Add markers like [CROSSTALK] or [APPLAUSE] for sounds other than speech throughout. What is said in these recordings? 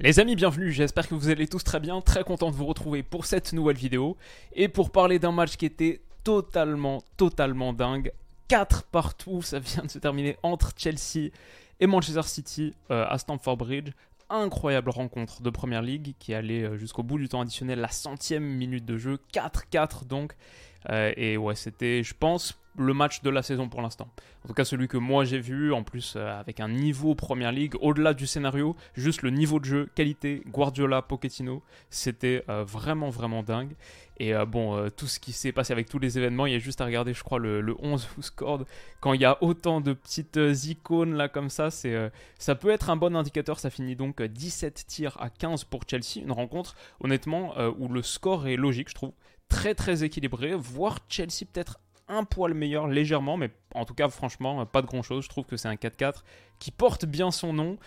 Les amis, bienvenue, j'espère que vous allez tous très bien, très content de vous retrouver pour cette nouvelle vidéo et pour parler d'un match qui était totalement, totalement dingue. 4 partout, ça vient de se terminer entre Chelsea et Manchester City euh, à Stamford Bridge incroyable rencontre de Première League qui allait euh, jusqu'au bout du temps additionnel, la centième minute de jeu, 4-4 donc. Euh, et ouais, c'était, je pense, le match de la saison pour l'instant. En tout cas, celui que moi j'ai vu, en plus euh, avec un niveau Première Ligue, au-delà du scénario, juste le niveau de jeu, qualité, Guardiola, Pochettino, c'était vraiment vraiment dingue. Et euh, bon, euh, tout ce qui s'est passé avec tous les événements, il y a juste à regarder, je crois, le, 11 who scored. Quand il y a autant de petites euh, icônes là comme ça, c'est, ça peut être un bon indicateur. Ça finit donc 17 tirs à 15 pour Chelsea. Une rencontre, honnêtement, où le score est logique, je trouve. Très très équilibré, voire Chelsea peut-être un poil meilleur légèrement, mais en tout cas franchement pas de grand chose. Je trouve que c'est un 4-4 qui porte bien son nom.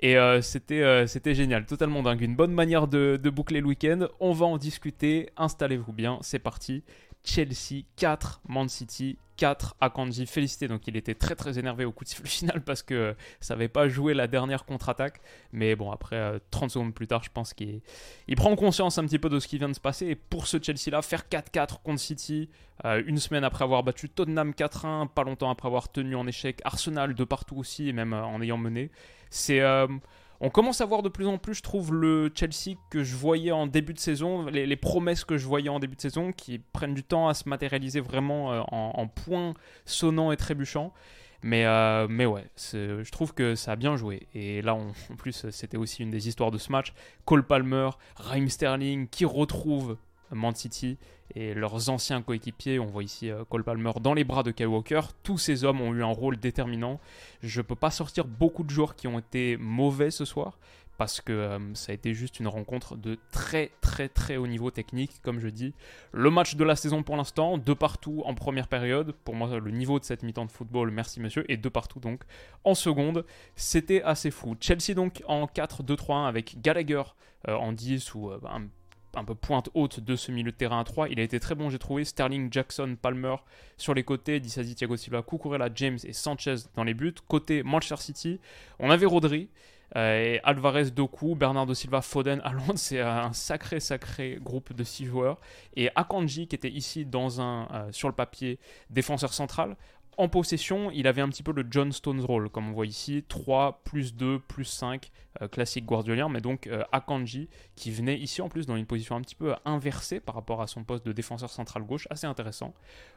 Et euh, euh, c'était, génial, totalement dingue. Une bonne manière de, boucler le week-end. On va en discuter. Installez-vous bien, c'est parti. Chelsea 4, Man City 4 à Kanji. Félicité, donc il était très très énervé au coup de sifflet [LAUGHS] final parce que ça n'avait pas joué la dernière contre-attaque. Mais bon, après 30 euh, secondes plus tard, je pense qu'il prend conscience un petit peu de ce qui vient de se passer. Et pour ce Chelsea-là, faire 4-4 contre City, une semaine après avoir battu Tottenham 4-1, pas longtemps après avoir tenu en échec Arsenal de partout aussi, et même en ayant mené, c'est. On commence à voir de plus en plus, je trouve, le Chelsea que je voyais en début de saison, les, promesses que je voyais en début de saison, qui prennent du temps à se matérialiser vraiment euh, en, points sonnants et trébuchants. Mais, euh, mais ouais, je trouve que ça a bien joué. Et là, [LAUGHS] en plus, c'était aussi une des histoires de ce match. Cole Palmer, Raheem Sterling, qui retrouve Man City et leurs anciens coéquipiers. On voit ici euh, Cole Palmer dans les bras de Kyle Walker. Tous ces hommes ont eu un rôle déterminant. Je peux pas sortir beaucoup de joueurs qui ont été mauvais ce soir parce que euh, ça a été juste une rencontre de très très très haut niveau technique, comme je dis. Le match de la saison pour l'instant, de partout en première période. Pour moi, le niveau de cette mi-temps de football, merci monsieur, et de partout donc en seconde. C'était assez fou. Chelsea donc en 4-2-3-1 avec Gallagher euh, en 10 ou un un peu pointe haute de ce milieu de terrain à 3. Il a été très bon, j'ai trouvé. Sterling, Jackson, Palmer sur les côtés, Dissasi, Thiago Silva, Cucurella, James et Sanchez dans les buts. Côté Manchester City, on avait Rodri. Euh, et Alvarez, Doku, Bernardo Silva, Foden, [LAUGHS] Londres, c'est un sacré, sacré groupe de 6 joueurs. Et Akanji, qui était ici dans un, euh, sur le papier, défenseur central, en possession, il avait un petit peu le John Stones role, comme on voit ici, 3, plus 2, plus 5, euh, classique guardiolien, mais donc euh, Akanji, qui venait ici en plus dans une position un petit peu inversée par rapport à son poste de défenseur central gauche, assez intéressant.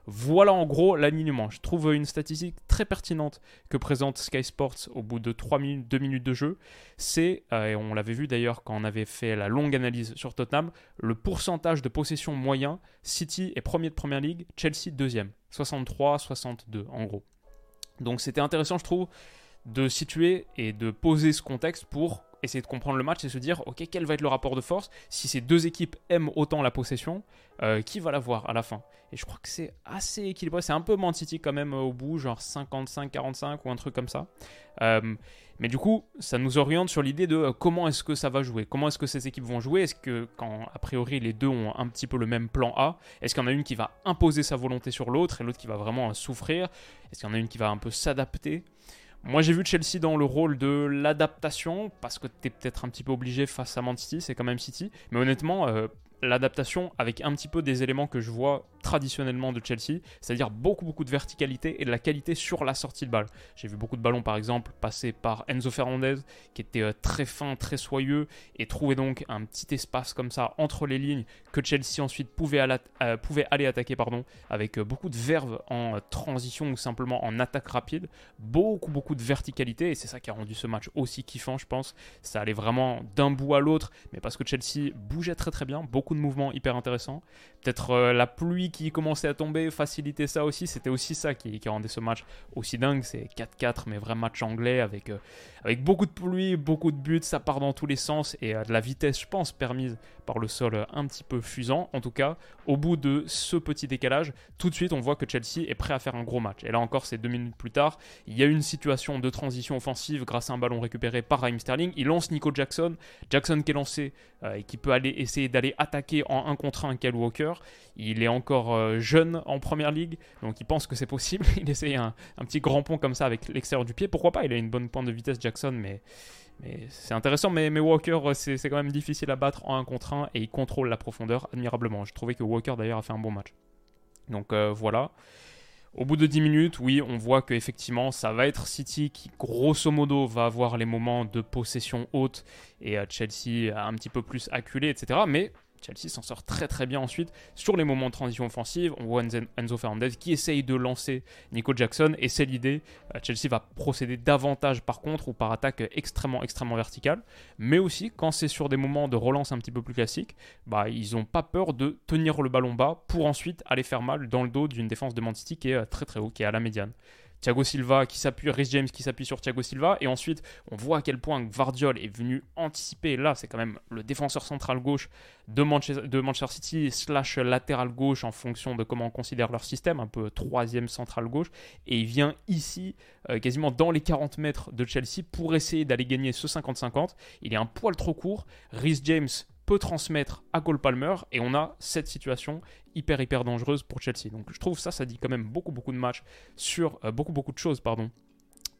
Voilà en gros l'alignement. Je trouve une statistique très pertinente que présente Sky Sports au bout de 3 minutes, 2 minutes de jeu. C'est, euh, et on l'avait vu d'ailleurs quand on avait fait la longue analyse sur Tottenham, le pourcentage de possession moyen. City est premier de Première Ligue, Chelsea deuxième. 63, 62 en gros. Donc c'était intéressant, je trouve, de situer et de poser ce contexte pour essayer de comprendre le match et se dire, ok, quel va être le rapport de force Si ces deux équipes aiment autant la possession, euh, qui va l'avoir à la fin? Et je crois que c'est assez équilibré. C'est un peu Man City quand même au bout, genre 55-45 ou un truc comme ça. Euh, mais du coup, ça nous oriente sur l'idée de euh, comment est-ce que ça va jouer? Comment est-ce que ces équipes vont jouer? Est-ce que, quand a priori les deux ont un petit peu le même plan A, est-ce qu'il y en a une qui va imposer sa volonté sur l'autre et l'autre qui va vraiment souffrir? Est-ce qu'il y en a une qui va un peu s'adapter? Moi, j'ai vu Chelsea dans le rôle de l'adaptation, parce que tu es peut-être un petit peu obligé face à Man City, c'est quand même City. Mais honnêtement, euh, l'adaptation avec un petit peu des éléments que je vois traditionnellement de Chelsea, c'est-à-dire beaucoup beaucoup de verticalité et de la qualité sur la sortie de balle. J'ai vu beaucoup de ballons par exemple passer par Enzo Fernandez qui était euh, très fin, très soyeux et trouver donc un petit espace comme ça entre les lignes que Chelsea ensuite pouvait, euh, pouvait aller attaquer pardon, avec euh, beaucoup de verve en transition ou simplement en attaque rapide, beaucoup beaucoup de verticalité et c'est ça qui a rendu ce match aussi kiffant je pense. Ça allait vraiment d'un bout à l'autre mais parce que Chelsea bougeait très très bien, beaucoup de mouvements hyper intéressants. Peut-être la pluie qui commençait à tomber facilitait ça aussi. C'était aussi ça qui, rendait ce match aussi dingue. C'est 4-4, mais vrai match anglais avec, euh, avec beaucoup de pluie, beaucoup de buts, ça part dans tous les sens et de la vitesse, je pense, permise par le sol un petit peu fusant. En tout cas, au bout de ce petit décalage, tout de suite, on voit que Chelsea est prêt à faire un gros match. Et là encore, c'est deux minutes plus tard, il y a une situation de transition offensive grâce à un ballon récupéré par Raheem Sterling. Il lance Nico Jackson. Jackson qui est lancé euh, et qui peut aller essayer d'aller attaquer en 1 contre 1 Kel Walker. Il est encore euh, jeune en première ligue, donc il pense que c'est possible. [LAUGHS] il essaye un, un, petit grand pont comme ça avec l'extérieur du pied. Pourquoi pas? Il a une bonne pointe de vitesse, Jackson, mais mais c'est intéressant, mais, Walker, c'est quand même difficile à battre en 1 contre 1 et il contrôle la profondeur admirablement. Je trouvais que Walker d'ailleurs a fait un bon match. Donc euh, voilà. Au bout de 10 minutes, oui, on voit qu'effectivement, ça va être City qui, grosso modo, va avoir les moments de possession haute et euh, Chelsea un petit peu plus acculé, etc. Mais Chelsea s'en sort très très bien ensuite sur les moments de transition offensive. On voit Enzo Fernandez qui essaye de lancer Nico Jackson et c'est l'idée. Euh, Chelsea va procéder davantage par contre ou par attaque extrêmement extrêmement verticale, mais aussi quand c'est sur des moments de relance un petit peu plus classiques, bah, ils n'ont pas peur de tenir le ballon bas pour ensuite aller faire mal dans le dos d'une défense de Man City qui est euh, très très haut, qui est à la médiane. Thiago Silva qui s'appuie, Rhys James qui s'appuie sur Thiago Silva, et ensuite on voit à quel point Vardiol est venu anticiper, là c'est quand même le défenseur central gauche de Manchester, City, slash latéral gauche en fonction de comment on considère leur système, un peu troisième central gauche, et il vient ici, euh, quasiment dans les 40 mètres de Chelsea, pour essayer d'aller gagner ce 50-50. Il est un poil trop court, Rhys James peut transmettre à Cole Palmer et on a cette situation hyper hyper dangereuse pour Chelsea. Donc je trouve ça, ça dit quand même beaucoup beaucoup de matchs sur euh, beaucoup beaucoup de choses pardon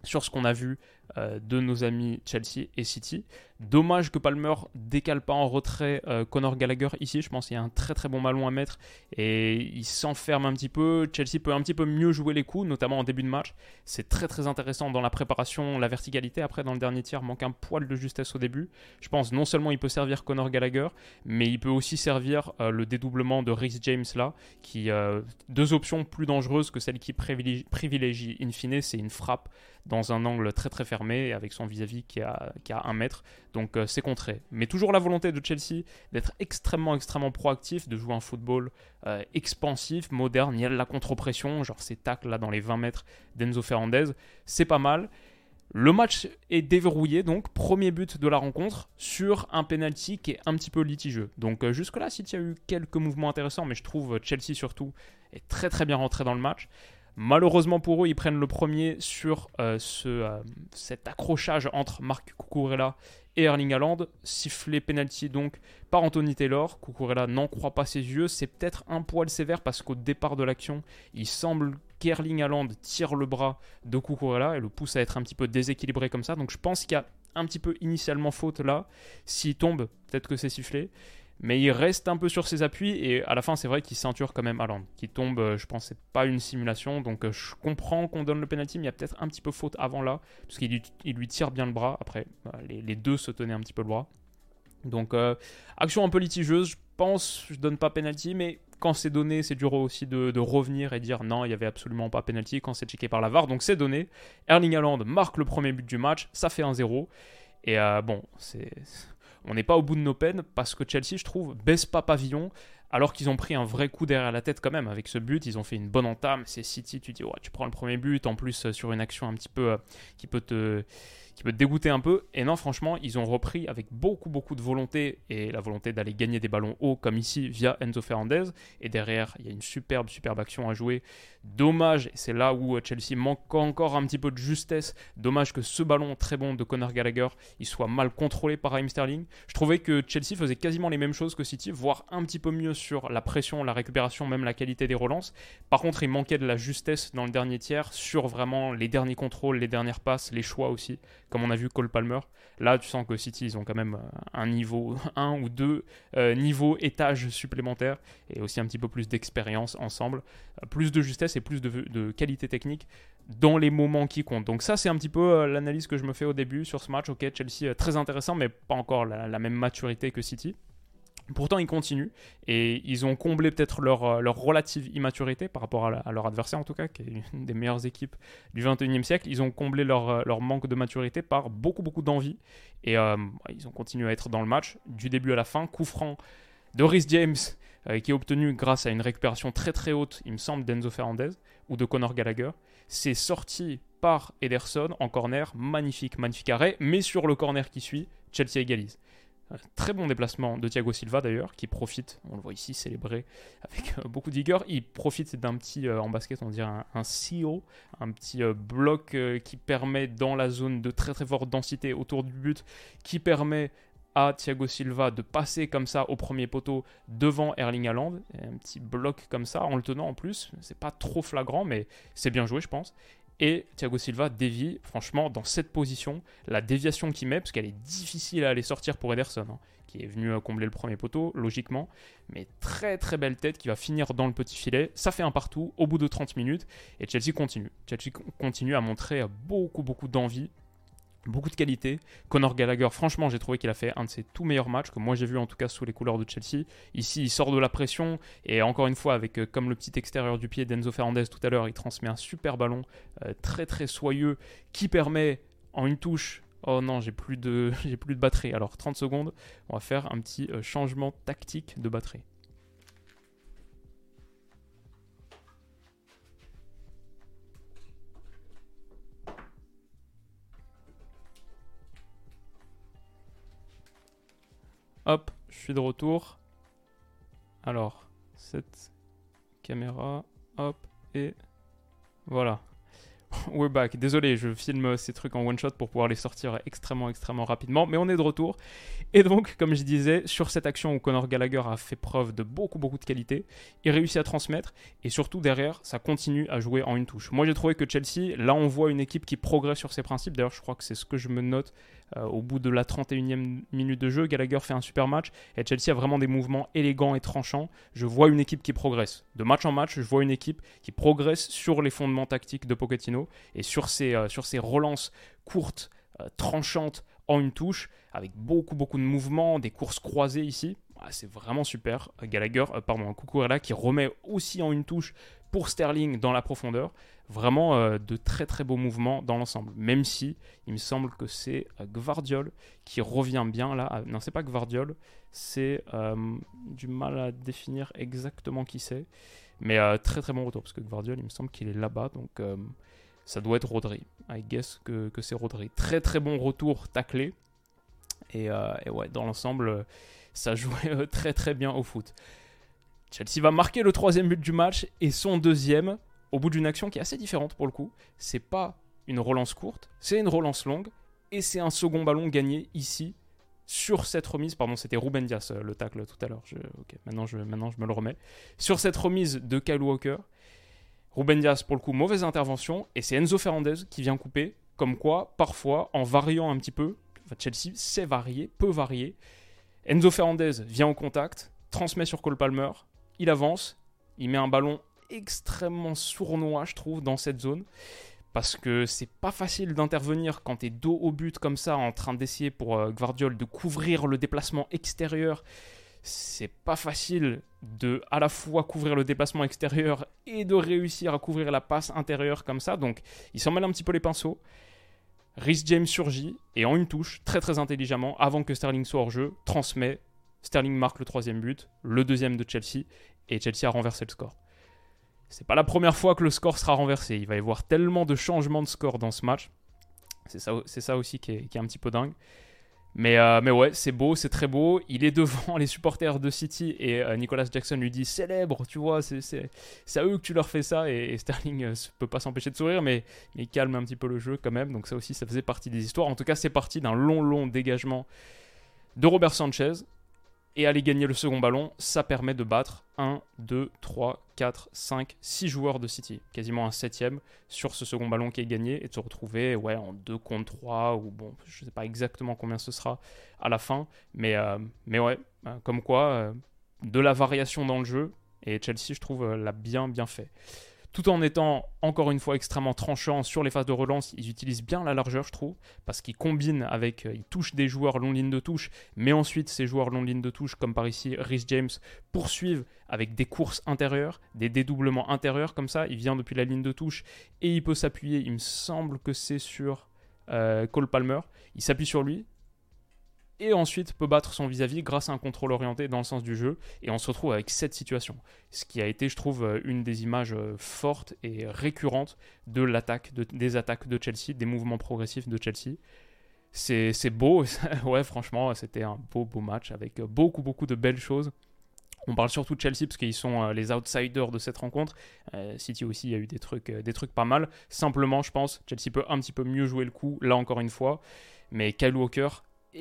sur ce qu'on a vu de nos amis Chelsea et City. Dommage que Palmer décale pas en retrait euh, Conor Gallagher ici. Je pense qu'il y a un très très bon ballon à mettre et il s'enferme un petit peu. Chelsea peut un petit peu mieux jouer les coups, notamment en début de match. C'est très très intéressant dans la préparation, la verticalité. Après, dans le dernier tiers, manque un poil de justesse au début. Je pense non seulement il peut servir Conor Gallagher, mais il peut aussi servir euh, le dédoublement de Rhys James là, qui deux options plus dangereuses que celles qui privilégie, privilégie c'est une frappe dans un angle très très fermé avec son vis-à-vis qui, a, qui a un mètre. Donc euh, c'est contré. Mais toujours la volonté de Chelsea d'être extrêmement extrêmement proactif, de jouer un football euh, expansif, moderne. Il y a de la contre-pression, genre ces tacles là dans les 20 mètres d'Enzo Fernandez. C'est pas mal. Le match est déverrouillé, donc premier but de la rencontre sur un penalty qui est un petit peu litigieux. Donc euh, jusque-là, City a eu quelques mouvements intéressants, mais je trouve Chelsea surtout est très très bien rentré dans le match. Malheureusement pour eux, ils prennent le premier sur euh, euh, cet accrochage entre Marc Cucurella et Erling Haaland. Sifflé penalty donc par Anthony Taylor. Cucurella n'en croit pas ses yeux. C'est peut-être un poil sévère parce qu'au départ de l'action, il semble qu'Erling Haaland tire le bras de Cucurella et le pousse à être un petit peu déséquilibré comme ça. Donc je pense qu'il y a un petit peu initialement faute là. S'il tombe, peut-être que c'est sifflé mais il reste un peu sur ses appuis et à la fin c'est vrai qu'il ceinture quand même Haaland qui tombe euh, je pense c'est pas une simulation donc euh, je comprends qu'on donne le penalty mais il y a peut-être un petit peu faute avant là parce qu'il lui, tire bien le bras après les, deux se tenaient un petit peu le bras donc euh, action un peu litigieuse je pense je donne pas penalty mais quand c'est donné, c'est dur aussi de, revenir et dire non, il n'y avait absolument pas penalty quand c'est checké par la VAR. Donc c'est donné. Erling Haaland marque le premier but du match, ça fait un 0 Et bon, c'est on n'est pas au bout de nos peines parce que Chelsea, je trouve, baisse pas pavillon alors qu'ils ont pris un vrai coup derrière la tête quand même avec ce but. Ils ont fait une bonne entame. C'est City, tu dis, ouais, tu prends le premier but en plus euh, sur une action un petit peu euh, qui peut te qui peut te dégoûter un peu. Et non, franchement, ils ont repris avec beaucoup, beaucoup de volonté et la volonté d'aller gagner des ballons hauts, comme ici via Enzo Fernandez. Et derrière, il y a une superbe, superbe action à jouer. Dommage, et c'est là où Chelsea manque encore un petit peu de justesse. Dommage que ce ballon très bon de Conor Gallagher, il soit mal contrôlé par Raheem Sterling. Je trouvais que Chelsea faisait quasiment les mêmes choses que City, voire un petit peu mieux sur la pression, la récupération, même la qualité des relances. Par contre, il manquait de la justesse dans le dernier tiers sur vraiment les derniers contrôles, les dernières passes, les choix aussi comme on a vu Cole Palmer. Là, tu sens que City, ils ont quand même euh, un niveau, [LAUGHS] un ou deux euh, niveaux, étages supplémentaires et aussi un petit peu plus d'expérience ensemble, euh, plus de justesse et plus de, qualité technique dans les moments qui comptent. Donc ça, c'est un petit peu l'analyse que je me fais au début sur ce match. Ok, Chelsea, très intéressant, mais pas encore la même maturité que City. Pourtant, ils continuent et ils ont comblé peut-être leur, euh, leur, relative immaturité par rapport à, leur adversaire, en tout cas, qui est une des meilleures équipes du 21e siècle. Ils ont comblé leur, euh, leur manque de maturité par beaucoup, beaucoup d'envie et euh, ils ont continué à être dans le match du début à la fin. Coup franc de Rhys James qui est obtenu grâce à une récupération très très haute, il me semble, d'Enzo Fernandez ou de Conor Gallagher. C'est sorti par Ederson en corner, magnifique, magnifique arrêt, mais sur le corner qui suit, Chelsea égalise. Très bon déplacement de Thiago Silva d'ailleurs, qui profite, on le voit ici célébré avec euh, [LAUGHS] beaucoup de vigueur, il profite d'un petit, euh, en basket on dirait un, un un petit euh, bloc qui permet dans la zone de très très forte densité autour du but, qui permet à Thiago Silva de passer comme ça au premier poteau devant Erling Haaland, un petit bloc comme ça en le tenant en plus, c'est pas trop flagrant mais c'est bien joué je pense. Et Thiago Silva dévie, franchement, dans cette position, la déviation qu'il met, parce qu'elle est difficile à aller sortir pour Ederson, hein, qui est venu euh, combler le premier poteau, logiquement, mais très très belle tête qui va finir dans le petit filet. Ça fait un partout au bout de 30 minutes, et Chelsea continue. Chelsea continue à montrer beaucoup beaucoup d'envie, beaucoup de qualité. Conor Gallagher, franchement, j'ai trouvé qu'il a fait un de ses tout meilleurs matchs que moi j'ai vu en tout cas sous les couleurs de Chelsea. Ici, il sort de la pression et encore une fois, avec euh, comme le petit extérieur du pied d'Enzo Fernandez tout à l'heure, il transmet un super ballon euh, très très soyeux qui permet en une touche. Oh non, j'ai plus de [LAUGHS] j'ai plus de batterie. Alors 30 secondes, on va faire un petit euh, changement tactique de batterie. Hop, je suis de retour. Alors, cette caméra, hop, et voilà. [LAUGHS] We're back. Désolé, je filme ces trucs en one shot pour pouvoir les sortir extrêmement, extrêmement rapidement, mais on est de retour. Et donc, comme je disais, sur cette action où Conor Gallagher a fait preuve de beaucoup, beaucoup de qualité, il réussit à transmettre, et surtout derrière, ça continue à jouer en une touche. Moi, j'ai trouvé que Chelsea, là, on voit une équipe qui progresse sur ses principes. D'ailleurs, je crois que c'est ce que je me note au bout de la 31e minute de jeu, Gallagher fait un super match et Chelsea a vraiment des mouvements élégants et tranchants. Je vois une équipe qui progresse. De match en match, je vois une équipe qui progresse sur les fondements tactiques de Pochettino et sur ses, euh, relances courtes, euh, tranchantes en une touche, avec beaucoup beaucoup de mouvements, des courses croisées ici. Ah, c'est vraiment super. Gallagher, pardon, là qui remet aussi en une touche pour Sterling dans la profondeur. Vraiment euh, de très très beaux mouvements dans l'ensemble. Même si il me semble que c'est euh, Gvardiol qui revient bien là. non, c'est pas Gvardiol, c'est euh, du mal à définir exactement qui c'est. Mais très très bon retour parce que Gvardiol, il me semble qu'il est là-bas. Donc ça doit être Rodri. I guess que, que c'est Rodri. Très très bon retour taclé. Et, et ouais, dans l'ensemble, ça jouait très très bien au foot. Chelsea va marquer le troisième but du match et son deuxième au bout d'une action qui est assez différente pour le coup. C'est pas une relance courte, c'est une relance longue et c'est un second ballon gagné ici sur cette remise. Pardon, c'était Ruben Dias euh, le tacle tout à l'heure. maintenant, je, maintenant je me le remets. Sur cette remise de Kyle Walker, Ruben Dias pour le coup mauvaise intervention et c'est Enzo Fernandez qui vient couper. Comme quoi, parfois, en variant un petit peu, Chelsea sait varier, peut varier. Enzo Fernandez vient au contact, transmet sur Cole Palmer, il avance, il met un ballon extrêmement sournois, je trouve, dans cette zone. Parce que c'est pas facile d'intervenir quand t'es dos au but comme ça, en train d'essayer pour euh, Guardiol de couvrir le déplacement extérieur. C'est pas facile de à la fois couvrir le déplacement extérieur et de réussir à couvrir la passe intérieure comme ça. Donc il s'en mêle un petit peu les pinceaux. Rhys James surgit et en une touche, très très intelligemment, avant que Sterling soit hors jeu, transmet Sterling marque le troisième but, le deuxième de Chelsea, et Chelsea a renversé le score. C'est pas la première fois que le score sera renversé. Il va y avoir tellement de changements de score dans ce match. C'est ça, ça aussi qui est, un petit peu dingue. Mais, euh, mais ouais, c'est beau, c'est très beau. Il est devant [LAUGHS] les supporters de City et euh, Nicolas Jackson lui dit célèbre, tu vois, c'est à eux que tu leur fais ça. Et, Sterling ne euh, peut pas s'empêcher de sourire, mais, mais, il calme un petit peu le jeu quand même. Donc ça aussi, ça faisait partie des histoires. En tout cas, c'est parti d'un long, long dégagement de Robert Sanchez et aller gagner le second ballon, ça permet de battre 1, 2, 3, 4, 5, 6 joueurs de City, quasiment un septième sur ce second ballon qui est gagné et de se retrouver en 2 contre 3 ou bon, je ne sais pas exactement combien ce sera à la fin, mais, euh, ouais, euh, comme quoi, euh, de la variation dans le jeu et Chelsea, je trouve, l'a bien bien fait tout en étant encore une fois extrêmement tranchant sur les phases de relance. Ils utilisent bien la largeur, je trouve, parce qu'ils combinent avec, euh, ils touchent des joueurs long ligne de touche, mais ensuite ces joueurs long ligne de touche, comme par ici Rhys James, poursuivent avec des courses intérieures, des dédoublements intérieurs comme ça. Il vient depuis la ligne de touche et il peut s'appuyer. Il me semble que c'est sur euh, Cole Palmer. Il s'appuie sur lui. Et ensuite peut battre son vis-à-vis grâce à un contrôle orienté dans le sens du jeu. Et on se retrouve avec cette situation. Ce qui a été, je trouve, euh, une des images euh, fortes et récurrentes de l'attaque, des attaques de Chelsea, des mouvements progressifs de Chelsea. C'est beau, [LAUGHS] ouais, franchement, c'était un beau, beau match avec beaucoup, beaucoup de belles choses. On parle surtout de Chelsea parce qu'ils sont euh, les outsiders de cette rencontre. City aussi, il y a eu des trucs, des trucs pas mal. Simplement, je pense, Chelsea peut un petit peu mieux jouer le coup, là encore une fois. Mais Kyle Walker,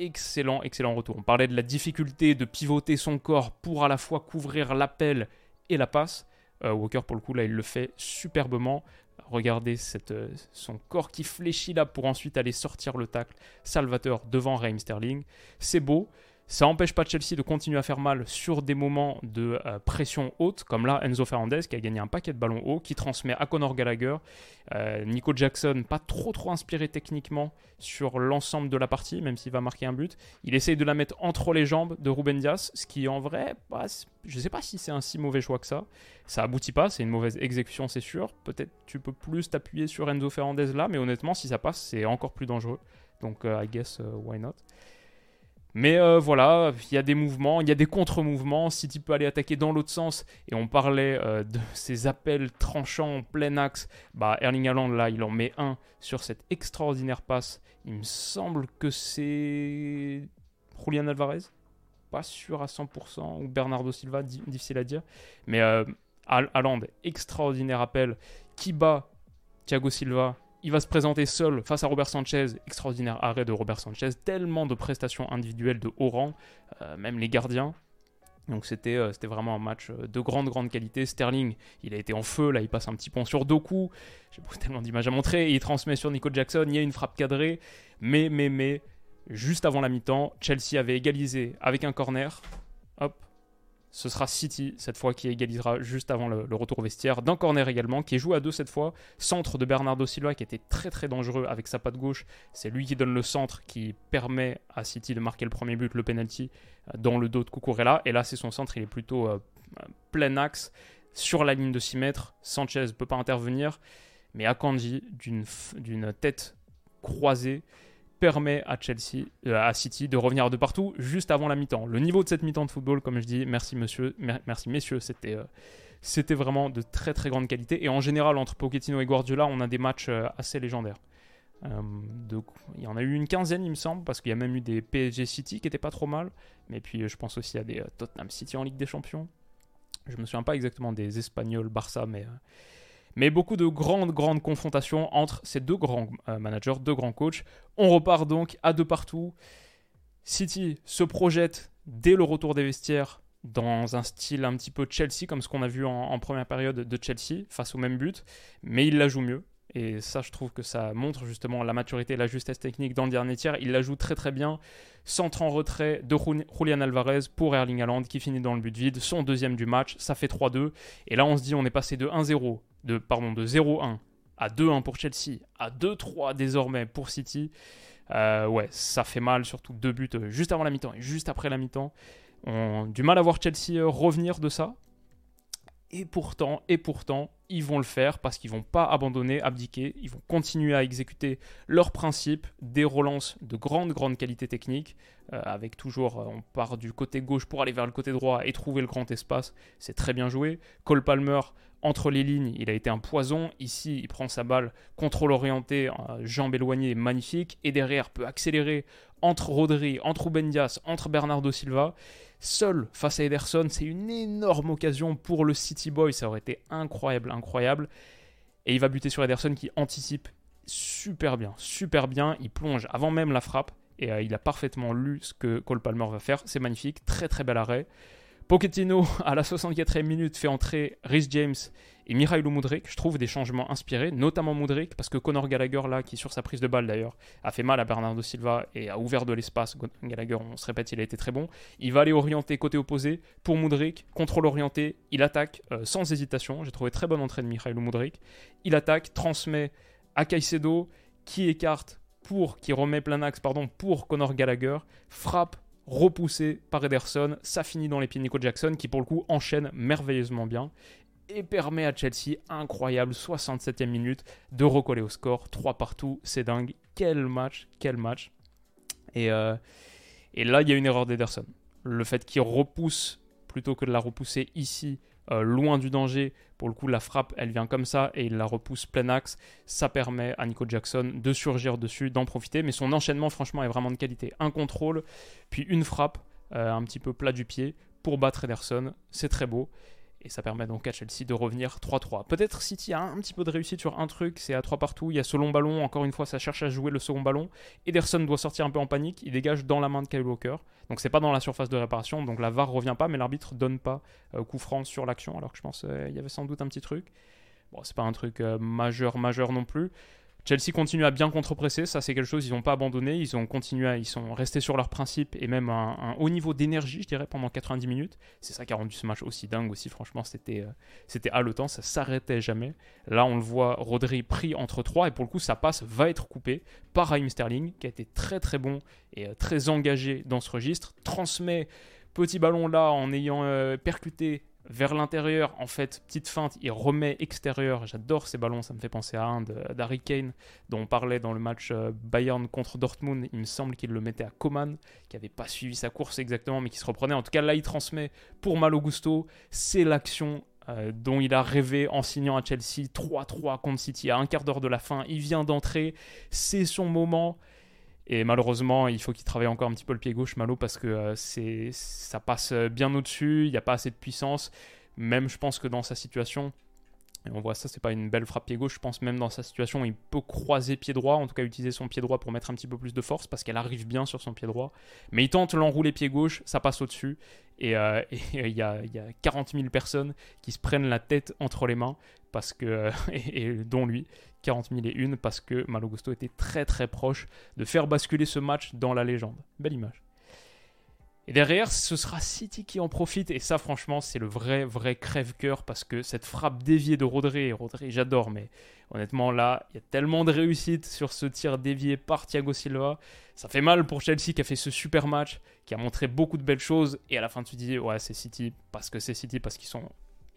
excellent, excellent retour. On parlait de la difficulté de pivoter son corps pour à la fois couvrir l'appel et la passe. Euh, Walker, pour le coup, là, il le fait superbement. Regardez euh, son corps qui fléchit là pour ensuite aller sortir le tacle salvateur devant Raheem Sterling. C'est beau. Ça n'empêche pas Chelsea de continuer à faire mal sur des moments de euh, pression haute, comme là Enzo Fernandez qui a gagné un paquet de ballons hauts, qui transmet à Conor Gallagher. Euh, Nico Jackson, pas trop trop inspiré techniquement sur l'ensemble de la partie, même s'il va marquer un but. Il essaye de la mettre entre les jambes de Ruben Dias, ce qui en vrai, je ne sais pas si c'est un si mauvais choix que ça. Ça aboutit pas, c'est une mauvaise exécution, c'est sûr. Peut-être tu peux plus t'appuyer sur Enzo Fernandez là, mais honnêtement, si ça passe, c'est encore plus dangereux. Donc, euh, I guess, why not? Mais euh, voilà, il y a des mouvements, il y a des contre-mouvements. City peut aller attaquer dans l'autre sens. Et on parlait euh, de [LAUGHS] ces appels tranchants en plein axe. Bah, Erling Haaland, là, il en met un sur cette extraordinaire passe. Il me semble que c'est Julian Alvarez. Pas sûr à 100%. Ou Bernardo Silva, difficile à dire. Mais euh, Haaland, extraordinaire appel. Qui bat Thiago Silva il va se présenter seul face à Robert Sanchez. Extraordinaire arrêt de Robert Sanchez. Tellement de prestations individuelles de haut rang, euh, même les gardiens. Donc c'était euh, vraiment un match euh, de grande grande qualité. Sterling, il a été en feu, là il passe un petit pont sur Doku. J'ai tellement d'images à montrer. il transmet sur Nico Jackson, il y a une frappe cadrée. Mais, mais, mais, juste avant la mi-temps, Chelsea avait égalisé avec un corner. Hop, ce sera City cette fois qui égalisera juste avant le, retour au vestiaire. D'un corner également, qui est joué à deux cette fois. Centre de Bernardo Silva qui était très très dangereux avec sa patte gauche. C'est lui qui donne le centre qui permet à City de marquer le premier but, le penalty, euh, dans le dos de Cucurella. Et là, c'est son centre, il est plutôt euh, plein axe sur la ligne de 6 mètres. Sanchez ne peut pas intervenir. Mais Akanji, d'une tête croisée, permet à Chelsea, euh, à City de revenir de partout juste avant la mi-temps. Le niveau de cette mi-temps de football, comme je dis, merci monsieur, merci messieurs, c'était euh, c'était vraiment de très très grande qualité. Et en général, entre Pochettino et Guardiola, on a des matchs euh, assez légendaires. il y en a eu une quinzaine, il me semble, parce qu'il y a même eu des PSG City qui étaient pas trop mal. Mais puis je pense aussi à des Tottenham City en Ligue des Champions. Je me souviens pas exactement des Espagnols Barça, mais mais beaucoup de grandes, grandes confrontations entre ces deux grands euh, managers, deux grands coachs. On repart donc à deux partout. City se projette dès le retour des vestiaires dans un style un petit peu Chelsea, comme ce qu'on a vu en, première période de Chelsea, face au même but, mais il la joue mieux. Et ça, je trouve que ça montre justement la maturité la justesse technique dans le dernier tiers. Il la joue très très bien. Centre en retrait de Julian Alvarez pour Erling Haaland qui finit dans le but vide. Son deuxième du match, ça fait 3-2. Et là, on se dit, on est passé de 1-0 de, pardon, de 0-1 à 2-1 pour Chelsea, à 2-3 désormais pour City. Euh, ouais, ça fait mal, surtout deux buts euh, juste avant la mi-temps et juste après la mi-temps. On a du mal à voir Chelsea euh, revenir de ça. Et pourtant, et pourtant, ils vont le faire parce qu'ils vont pas abandonner, abdiquer. Ils vont continuer à exécuter leurs principes, des relances de grande, grande qualité technique, avec toujours, on part du côté gauche pour aller vers le côté droit et trouver le grand espace. C'est très bien joué. Cole Palmer entre les lignes, il a été un poison. Ici, il prend sa balle, contrôle orienté, jambe éloignée, magnifique. Et derrière, peut accélérer entre Rodri, entre Dias, entre Bernardo Silva. Seul face à Ederson, c'est une énorme occasion pour le City Boy. Ça aurait été incroyable, incroyable. Et il va buter sur Ederson qui anticipe super bien, super bien. Il plonge avant même la frappe. Et euh, il a parfaitement lu ce que Cole Palmer va faire. C'est magnifique, très très bel arrêt. Pochettino, à la 64e minute, fait entrer Rhys James et Mirailo Mudrik. Je trouve des changements inspirés, notamment Mudrik, parce que Conor Gallagher, là, qui sur sa prise de balle d'ailleurs, a fait mal à Bernardo Silva et a ouvert de l'espace. Gallagher, on se répète, il a été très bon. Il va aller orienter côté opposé pour Mudrik, contrôle orienté, il attaque euh, sans hésitation. J'ai trouvé très bonne entrée de Mirailo Mudrik. Il attaque, transmet à Caicedo, qui écarte pour, qui remet plein axe, pardon, pour Conor Gallagher, frappe repoussé par Ederson. Ça finit dans les pieds de Nico Jackson qui pour le coup enchaîne merveilleusement bien et permet à Chelsea, incroyable, 67e minute, de recoller au score. 3 partout, c'est dingue. Quel match, quel match. Et, euh, Et là, il y a une erreur d'Ederson. Le fait qu'il repousse plutôt que de la repousser ici, euh, loin du danger, pour le coup, la frappe, elle vient comme ça et il la repousse plein axe. Ça permet à Nico Jackson de surgir dessus, d'en profiter. Mais son enchaînement, franchement, est vraiment de qualité. Un contrôle, puis une frappe, euh, un petit peu plat du pied, pour battre Ederson. C'est très beau. Et ça permet donc à Chelsea de revenir 3-3. Peut-être City a un petit peu de réussite sur un truc, c'est à 3 partout. Il y a ce long ballon, encore une fois, ça cherche à jouer le second ballon. Ederson doit sortir un peu en panique, il dégage dans la main de Kyle Walker. Donc c'est pas dans la surface de réparation, donc la VAR revient pas, mais l'arbitre donne pas euh, coup franc sur l'action, alors que je pense qu'il euh, y avait sans doute un petit truc. Bon, c'est pas un truc euh, majeur, majeur non plus. Chelsea continue à bien contre-presser, ça c'est quelque chose, ils n'ont pas abandonné, ils ont continué, ils sont restés sur leurs principes et même un, haut niveau d'énergie, je dirais, pendant 90 minutes. C'est ça qui a rendu ce match aussi dingue aussi, franchement, c'était euh, c'était haletant, ça s'arrêtait jamais. Là, on le voit, Rodri pris entre trois et pour le coup, sa passe va être coupée par Raheem Sterling, qui a été très très bon et euh, très engagé dans ce registre, transmet petit ballon là en ayant euh, percuté vers l'intérieur, en fait, petite feinte, il remet extérieur. J'adore ces ballons, ça me fait penser à un d'Harry Kane, dont on parlait dans le match euh, Bayern contre Dortmund. Il me semble qu'il le mettait à Coman, qui n'avait pas suivi sa course exactement, mais qui se reprenait. En tout cas, là, il transmet pour Malo Gusto. C'est l'action euh, dont il a rêvé en signant à Chelsea 3-3 contre City à un quart d'heure de la fin. Il vient d'entrer, c'est son moment. Et malheureusement, il faut qu'il travaille encore un petit peu le pied gauche, Malo, parce que euh, ça passe bien au-dessus, il n'y a pas assez de puissance. Même, je pense que dans sa situation, et on voit ça, c'est pas une belle frappe pied gauche, je pense même dans sa situation, il peut croiser pied droit, en tout cas utiliser son pied droit pour mettre un petit peu plus de force, parce qu'elle arrive bien sur son pied droit. Mais il tente l'enrouler pied gauche, ça passe au-dessus, et euh, [LAUGHS] il y, a, y, a 40 000 personnes qui se prennent la tête entre les mains, parce que, [LAUGHS] et, dont lui, 40 000 et une, parce que Malo Gusto était très très proche de faire basculer ce match dans la légende. Belle image. Et derrière, ce sera City qui en profite. Et ça, franchement, c'est le vrai, vrai crève-cœur parce que cette frappe déviée de Rodri, Rodri, j'adore, mais honnêtement, là, il y a tellement de réussite sur ce tir dévié par Thiago Silva. Ça fait mal pour Chelsea qui a fait ce super match, qui a montré beaucoup de belles choses. Et à la fin, tu dis, ouais, c'est City parce que c'est City, parce qu'ils sont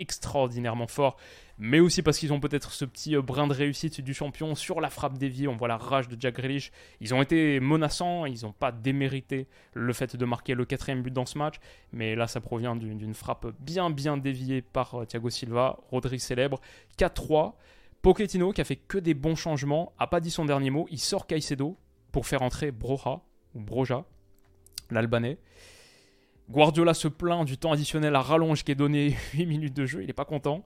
extraordinairement fort, mais aussi parce qu'ils ont peut-être ce petit euh, brin de réussite du champion sur la frappe déviée. On voit la rage de Jack Grealish. Ils ont été menaçants, ils n'ont pas démérité le fait de marquer le quatrième but dans ce match, mais là ça provient d'une frappe bien bien déviée par euh, Thiago Silva, Rodri célèbre. 4-3. Pochettino qui a fait que des bons changements, a pas dit son dernier mot. Il sort Caicedo pour faire entrer Broja Broja, l'Albanais. Guardiola se plaint du temps additionnel à rallonge qui est donné [LAUGHS] 8 minutes de jeu, il n'est pas content.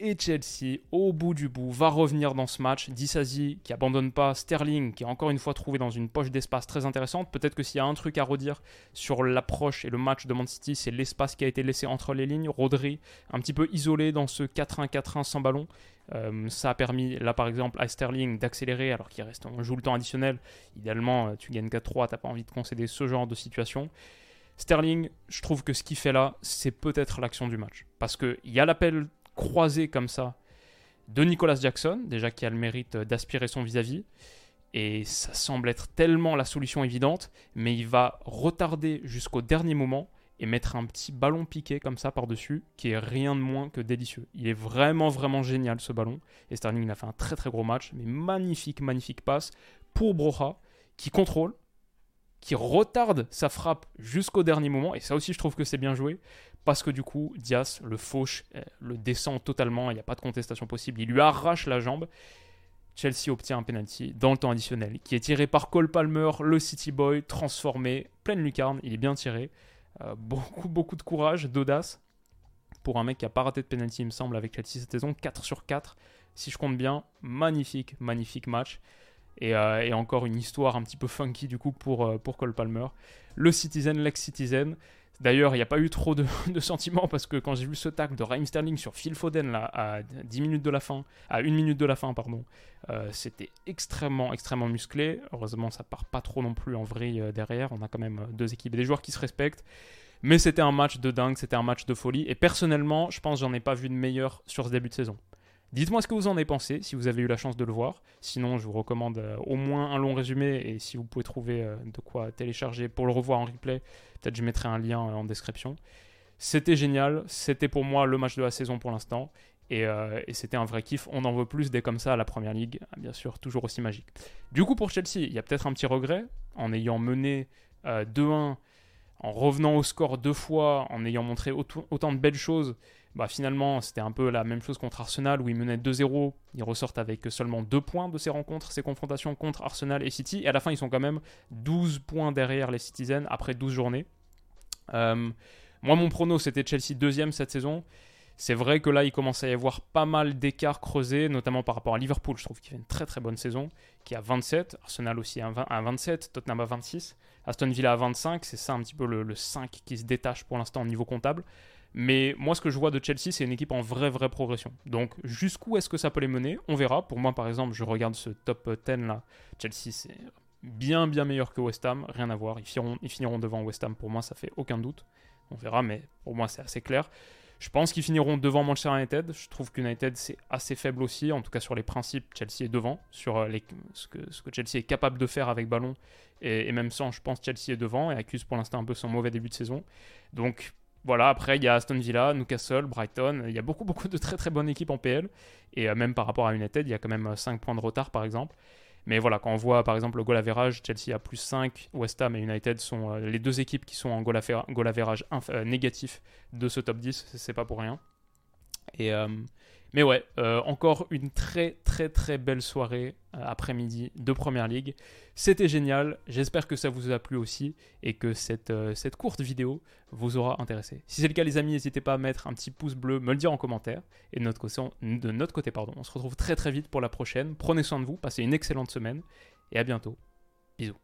Et Chelsea, au bout du bout, va revenir dans ce match. Dissasi qui abandonne pas, Sterling qui est encore une fois trouvé dans une poche d'espace très intéressante. Peut-être que s'il y a un truc à redire sur l'approche et le match de Man City, c'est l'espace qui a été laissé entre les lignes. Rodri, un petit peu isolé dans ce 4-1-4-1 sans ballon. Euh, ça a permis, là par exemple, à Sterling d'accélérer alors qu'il reste, on joue le temps additionnel. Idéalement, euh, tu gagnes 4-3, t'as pas envie de concéder ce genre de situation. Sterling, je trouve que ce qu'il fait là, c'est peut-être l'action du match. Parce qu'il y a l'appel croisé comme ça de Nicolas Jackson, déjà qui a le mérite d'aspirer son vis-à-vis. Et ça semble être tellement la solution évidente, mais il va retarder jusqu'au dernier moment et mettre un petit ballon piqué comme ça par-dessus, qui est rien de moins que délicieux. Il est vraiment, vraiment génial ce ballon. Et Sterling a fait un très, très gros match, mais magnifique, magnifique passe pour Broha, qui contrôle, qui retarde sa frappe jusqu'au dernier moment. Et ça aussi, je trouve que c'est bien joué. Parce que du coup, Diaz le fauche, euh, le descend totalement. Il n'y a pas de contestation possible. Il lui arrache la jambe. Chelsea obtient un penalty dans le temps additionnel qui est tiré par Cole Palmer, le City Boy, transformé, pleine lucarne. Il est bien tiré. Euh, beaucoup, beaucoup de courage, d'audace pour un mec qui a pas raté de penalty, il me semble, avec Chelsea cette saison. 4 sur 4, si je compte bien. Magnifique, magnifique match. Euh, et, encore une histoire un petit peu funky du coup pour, euh, pour Cole Palmer. Le Citizen, l'ex-Citizen. D'ailleurs, il n'y a pas eu trop [LAUGHS] de, sentiments parce que quand j'ai vu ce tac de Raheem Sterling sur Phil Foden là, à 10 minutes de la fin, à 1 minute de la fin, pardon, euh, c'était extrêmement, extrêmement musclé. Heureusement, ça part pas trop non plus en vrille derrière. On a quand même deux équipes et des joueurs qui se respectent. Mais c'était un match de dingue, c'était un match de folie. Et personnellement, je pense que j'en ai pas vu de meilleur sur ce début de saison. Dites-moi ce que vous en avez pensé, si vous avez eu la chance de le voir. Sinon, je vous recommande euh, au moins un long résumé et si vous pouvez trouver euh, de quoi télécharger pour le revoir en replay, peut-être je mettrai un lien euh, en description. C'était génial, c'était pour moi le match de la saison pour l'instant et, c'était un vrai kiff. On en veut plus des comme ça à la première ligue, ah, bien sûr, toujours aussi magique. Du coup, pour Chelsea, il y a peut-être un petit regret en ayant mené 2-1 en revenant au score deux fois, en ayant montré autant de belles choses, bah finalement c'était un peu la même chose contre Arsenal où ils menaient 2-0, ils ressortent avec seulement 2 points de ces rencontres, ces confrontations contre Arsenal et City, et à la fin ils sont quand même 12 points derrière les Citizens après 12 journées. Euh, moi mon prono c'était Chelsea deuxième cette saison, c'est vrai que là, il commence à y avoir pas mal d'écarts creusés, notamment par rapport à Liverpool. Je trouve qu'il fait une très très bonne saison, qui a 27, Arsenal aussi à 27, Tottenham à 26. Aston Villa à 25, c'est ça un petit peu le, 5 qui se détache pour l'instant au niveau comptable. Mais moi, ce que je vois de Chelsea, c'est une équipe en vraie, vraie progression. Donc, jusqu'où est-ce que ça peut les mener? On verra. Pour moi, par exemple, je regarde ce top 10 là. Chelsea, c'est bien, bien meilleur que West Ham. Rien à voir. Ils finiront, devant West Ham. Pour moi, ça fait aucun doute. On verra, mais pour moi, c'est assez clair. Je pense qu'ils finiront devant Manchester United. Je trouve qu'United, c'est assez faible aussi. En tout cas, sur les principes, Chelsea est devant. Sur euh, ce, que, ce, que, Chelsea est capable de faire avec ballon. Et, même sans, je pense, Chelsea est devant et accuse pour l'instant un peu son mauvais début de saison. Donc, voilà, après, il y a Aston Villa, Newcastle, Brighton. Il y a beaucoup, beaucoup de très, très bonnes équipes en PL. Et euh, même par rapport à United, il y a quand même 5 points de retard, par exemple. Mais voilà, quand on voit par exemple le goal average, Chelsea a plus 5, West Ham et United sont euh, les deux équipes qui sont en goal, average euh, négatif de ce top 10, c'est pas pour rien. Euh, mais ouais, euh, encore une très très très belle soirée euh, après-midi de Première Ligue. C'était génial, j'espère que ça vous a plu aussi et que cette, cette courte vidéo vous aura intéressé. Si c'est le cas les amis, n'hésitez pas à mettre un petit pouce bleu, me le dire en commentaire. Et de notre côté, de notre côté pardon, on se retrouve très très vite pour la prochaine. Prenez soin de vous, passez une excellente semaine et à bientôt. Bisous.